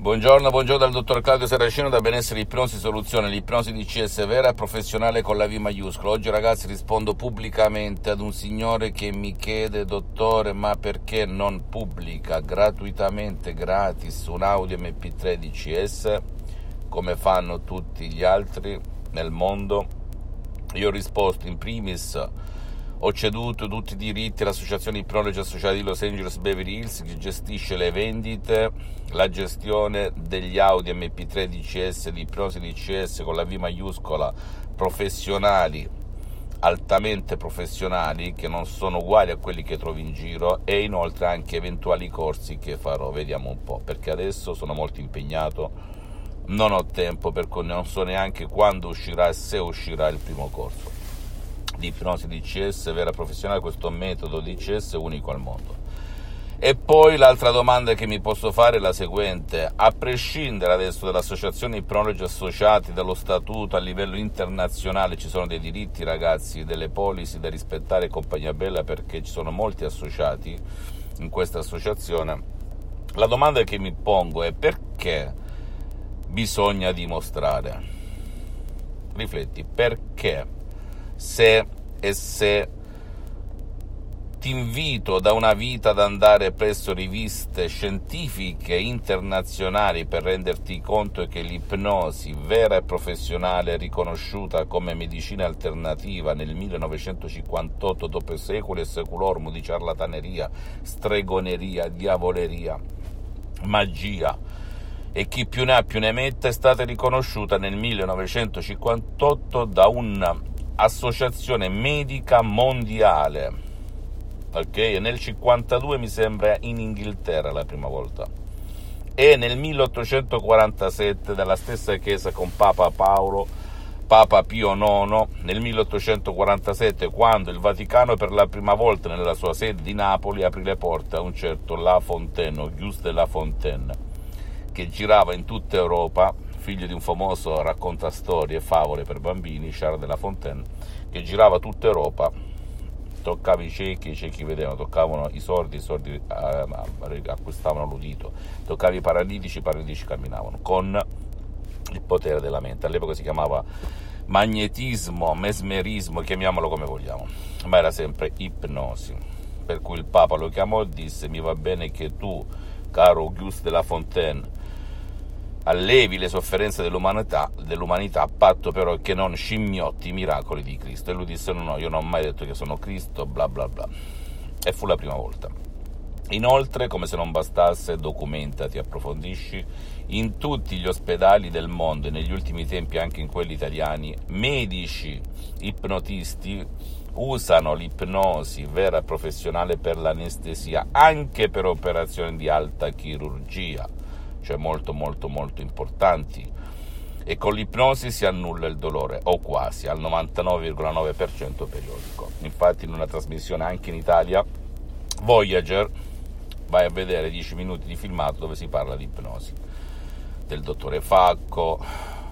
Buongiorno, buongiorno dal dottor Claudio Saracino da Benessere Ipnosi Soluzione, l'ipnosi di CS vera professionale con la V maiuscola. Oggi ragazzi rispondo pubblicamente ad un signore che mi chiede, dottore, ma perché non pubblica gratuitamente, gratis, un audio MP3 di CS come fanno tutti gli altri nel mondo? Io ho risposto in primis ho ceduto tutti i diritti all'associazione Ipnologi Associati di Los Angeles Beverly Hills che gestisce le vendite, la gestione degli Audi MP3 DCS, di ipnosi DCS con la V maiuscola professionali, altamente professionali che non sono uguali a quelli che trovi in giro e inoltre anche eventuali corsi che farò, vediamo un po', perché adesso sono molto impegnato, non ho tempo, per cui non so neanche quando uscirà e se uscirà il primo corso di ipnosi DCS vera professionale, questo metodo DCS unico al mondo. E poi l'altra domanda che mi posso fare è la seguente, a prescindere adesso dall'associazione ipnologi associati, dallo statuto a livello internazionale, ci sono dei diritti ragazzi, delle policy da rispettare e compagnia bella perché ci sono molti associati in questa associazione, la domanda che mi pongo è perché bisogna dimostrare? Rifletti, perché? Se e se ti invito da una vita ad andare presso riviste scientifiche internazionali per renderti conto che l'ipnosi vera e professionale riconosciuta come medicina alternativa nel 1958 dopo secoli e seculorum di ciarlataneria, stregoneria, diavoleria, magia. E chi più ne ha più ne metta è stata riconosciuta nel 1958 da un Associazione Medica Mondiale, ok? Nel 52 mi sembra in Inghilterra la prima volta. E nel 1847 dalla stessa chiesa con Papa Paolo, Papa Pio IX, nel 1847 quando il Vaticano per la prima volta nella sua sede di Napoli aprì le porte a un certo La Fontaine, Auguste La Fontaine, che girava in tutta Europa figlio di un famoso raccontastorie e favole per bambini, Charles de la Fontaine, che girava tutta Europa, toccava i ciechi, i ciechi vedevano, toccavano i sordi, i sordi eh, acquistavano l'udito, toccava i paralitici, i paralitici camminavano, con il potere della mente. All'epoca si chiamava magnetismo, mesmerismo, chiamiamolo come vogliamo, ma era sempre ipnosi. Per cui il Papa lo chiamò e disse: Mi va bene che tu, caro Auguste de la Fontaine, allevi le sofferenze dell'umanità, dell'umanità, a patto però che non scimmiotti i miracoli di Cristo. E lui disse: No, no, io non ho mai detto che sono Cristo, bla bla bla. E fu la prima volta. Inoltre, come se non bastasse, documentati, approfondisci, in tutti gli ospedali del mondo e negli ultimi tempi anche in quelli italiani, medici, ipnotisti usano l'ipnosi vera e professionale per l'anestesia, anche per operazioni di alta chirurgia cioè molto molto molto importanti e con l'ipnosi si annulla il dolore, o quasi, al 99,9% periodico. Infatti in una trasmissione anche in Italia, Voyager, vai a vedere 10 minuti di filmato dove si parla di ipnosi, del dottore Facco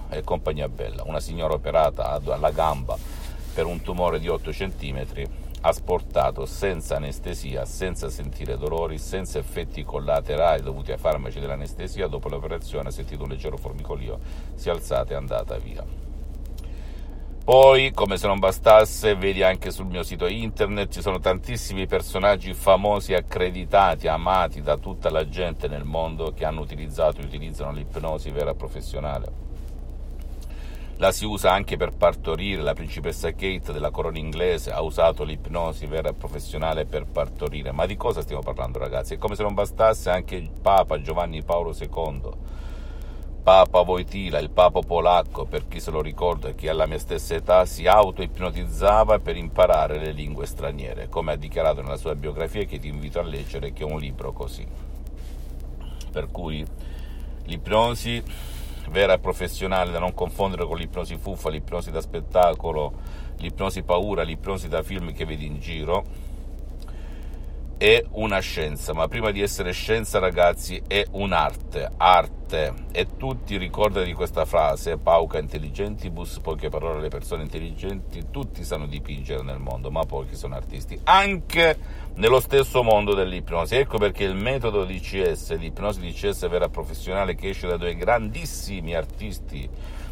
e compagnia bella, una signora operata alla gamba per un tumore di 8 centimetri asportato senza anestesia, senza sentire dolori, senza effetti collaterali dovuti ai farmaci dell'anestesia, dopo l'operazione ha sentito un leggero formicolio, si è alzata e è andata via. Poi, come se non bastasse, vedi anche sul mio sito internet, ci sono tantissimi personaggi famosi, accreditati, amati da tutta la gente nel mondo che hanno utilizzato e utilizzano l'ipnosi vera professionale la si usa anche per partorire, la principessa Kate della corona inglese ha usato l'ipnosi vera e professionale per partorire. Ma di cosa stiamo parlando ragazzi? È come se non bastasse anche il Papa Giovanni Paolo II, Papa Wojtyla, il Papa polacco, per chi se lo ricorda e chi ha la mia stessa età, si auto-ipnotizzava per imparare le lingue straniere, come ha dichiarato nella sua biografia che ti invito a leggere, che è un libro così. Per cui l'ipnosi vera e professionale da non confondere con l'ipnosi fuffa, l'ipnosi da spettacolo, l'ipnosi paura, l'ipnosi da film che vedi in giro, è una scienza, ma prima di essere scienza, ragazzi, è un'arte, arte. E tutti ricordano questa frase, pauca intelligentibus, poche parole alle persone intelligenti, tutti sanno dipingere nel mondo, ma pochi sono artisti, anche nello stesso mondo dell'ipnosi. Ecco perché il metodo di CS, l'ipnosi di CS vera professionale che esce da due grandissimi artisti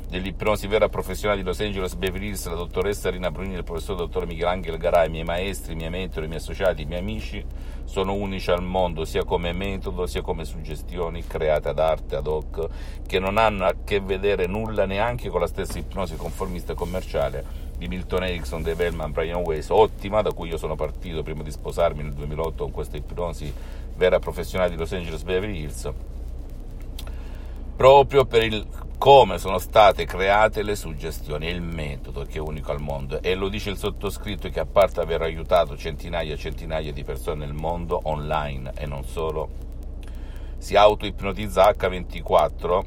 dell'ipnosi vera professionale di Los Angeles Beverly Hills, la dottoressa Rina Brunini il professor dottor Michelangelo Garai, i miei maestri, i miei mentori, i miei associati, i miei amici, sono unici al mondo, sia come metodo, sia come suggestioni create ad arte, ad hoc, che non hanno a che vedere nulla neanche con la stessa ipnosi conformista e commerciale di Milton Erickson, Dave Hellman, Brian Weiss, ottima, da cui io sono partito prima di sposarmi nel 2008 con questa ipnosi vera professionale di Los Angeles Beverly Hills, proprio per il come sono state create le suggestioni, il metodo che è unico al mondo. E lo dice il sottoscritto che a parte aver aiutato centinaia e centinaia di persone nel mondo online e non solo, si auto-ipnotizza H24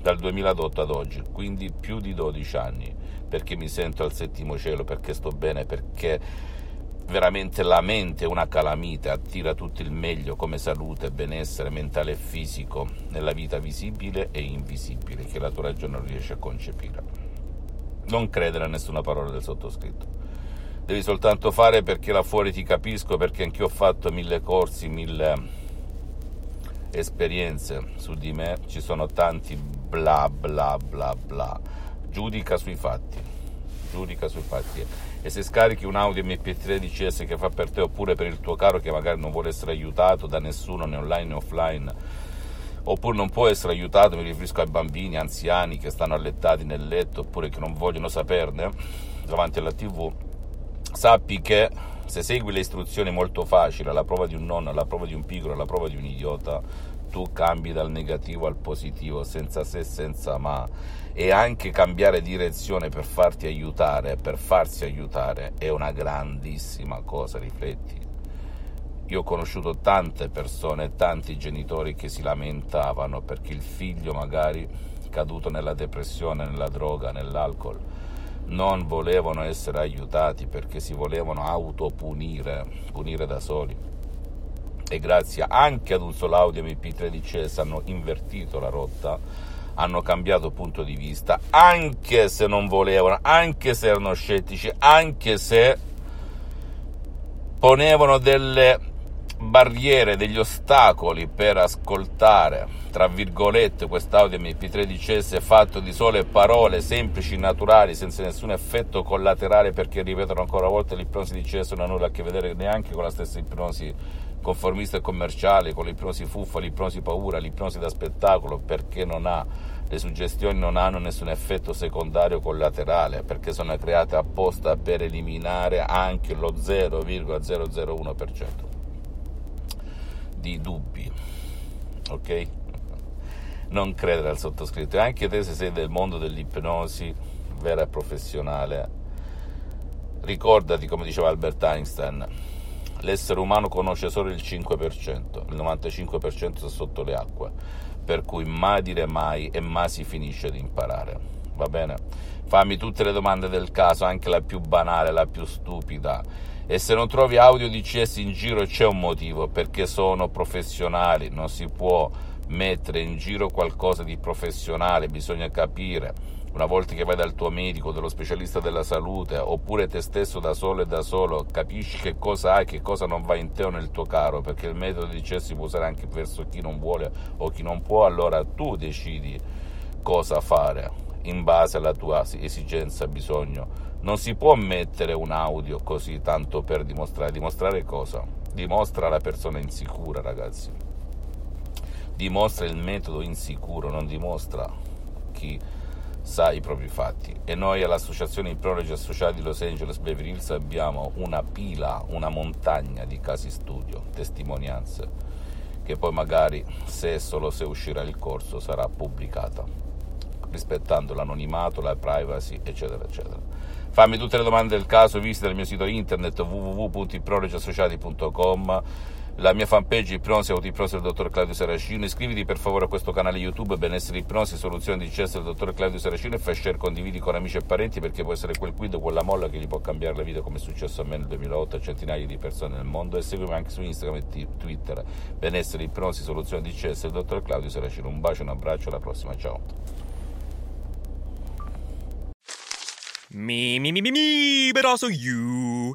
dal 2008 ad oggi, quindi più di 12 anni, perché mi sento al settimo cielo, perché sto bene, perché veramente la mente è una calamita, attira tutto il meglio come salute, benessere mentale e fisico nella vita visibile e invisibile che la tua ragione non riesce a concepire. Non credere a nessuna parola del sottoscritto. Devi soltanto fare perché là fuori ti capisco, perché anch'io ho fatto mille corsi, mille esperienze su di me, ci sono tanti bla bla bla bla. Giudica sui fatti, giudica sui fatti e se scarichi un audio MP3 DCS che fa per te oppure per il tuo caro che magari non vuole essere aiutato da nessuno né online né offline oppure non può essere aiutato, mi riferisco ai bambini, anziani che stanno allettati nel letto oppure che non vogliono saperne davanti alla tv, sappi che se segui le istruzioni molto facili, alla prova di un nonno, alla prova di un piccolo, alla prova di un idiota, tu cambi dal negativo al positivo, senza se, senza ma e anche cambiare direzione per farti aiutare, per farsi aiutare, è una grandissima cosa, rifletti. Io ho conosciuto tante persone, tanti genitori che si lamentavano perché il figlio magari caduto nella depressione, nella droga, nell'alcol, non volevano essere aiutati perché si volevano autopunire, punire da soli. E grazie anche ad un solo audio MP13S hanno invertito la rotta hanno cambiato punto di vista, anche se non volevano, anche se erano scettici, anche se ponevano delle barriere, degli ostacoli per ascoltare, tra virgolette, quest'audio MP13S fatto di sole parole semplici, naturali, senza nessun effetto collaterale, perché ripeto ancora una volta, l'ipnosi di CS non ha nulla a che vedere neanche con la stessa ipnosi conformista e commerciale, con l'ipnosi fuffa, l'ipnosi paura, l'ipnosi da spettacolo, perché non ha, le suggestioni non hanno nessun effetto secondario collaterale, perché sono create apposta per eliminare anche lo 0,001% di dubbi. Ok? Non credere al sottoscritto. E anche te se sei del mondo dell'ipnosi vera e professionale, ricordati come diceva Albert Einstein, l'essere umano conosce solo il 5%, il 95% sta sotto le acque, per cui mai dire mai e mai si finisce di imparare. Va bene? Fammi tutte le domande del caso, anche la più banale, la più stupida. E se non trovi audio di CS in giro c'è un motivo, perché sono professionali, non si può mettere in giro qualcosa di professionale, bisogna capire una volta che vai dal tuo medico, dallo specialista della salute, oppure te stesso da solo e da solo, capisci che cosa hai, che cosa non va in te o nel tuo caro, perché il metodo di CES si può usare anche verso chi non vuole o chi non può, allora tu decidi cosa fare in base alla tua esigenza, bisogno. Non si può mettere un audio così tanto per dimostrare. Dimostrare cosa? Dimostra la persona insicura, ragazzi. Dimostra il metodo insicuro, non dimostra chi sa i propri fatti. E noi all'associazione Ipnologi Associati di Los Angeles Beverly Hills abbiamo una pila, una montagna di casi studio, testimonianze che poi magari se solo se uscirà il corso sarà pubblicata rispettando l'anonimato, la privacy eccetera eccetera. Fammi tutte le domande del caso visita il mio sito internet www.iprologiassociati.com la mia fanpage Ipnosi Autipnosi del dottor Claudio Saracino. Iscriviti per favore a questo canale YouTube Benessere Ipnosi Soluzione di CS del dottor Claudio Saracino e fai share, condividi con amici e parenti perché può essere quel quid o quella molla che gli può cambiare la vita come è successo a me nel 2008 a centinaia di persone nel mondo e seguimi anche su Instagram e Twitter Benessere Ipnosi Soluzione di CS del dottor Claudio Saracino. Un bacio, un abbraccio, alla prossima, ciao. Me, me, me, me, me, but also you.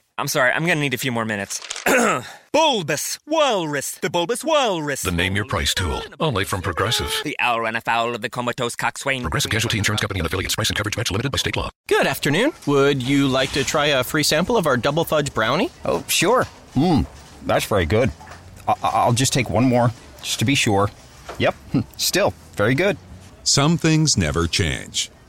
I'm sorry, I'm gonna need a few more minutes. bulbous Walrus, the Bulbous Walrus. The name your price tool, only from Progressive. The owl ran afoul of the comatose coxswain. Progressive Casualty Insurance Company and affiliates. Price and coverage match limited by state law. Good afternoon. Would you like to try a free sample of our double fudge brownie? Oh, sure. Mmm, that's very good. I- I'll just take one more, just to be sure. Yep, still very good. Some things never change,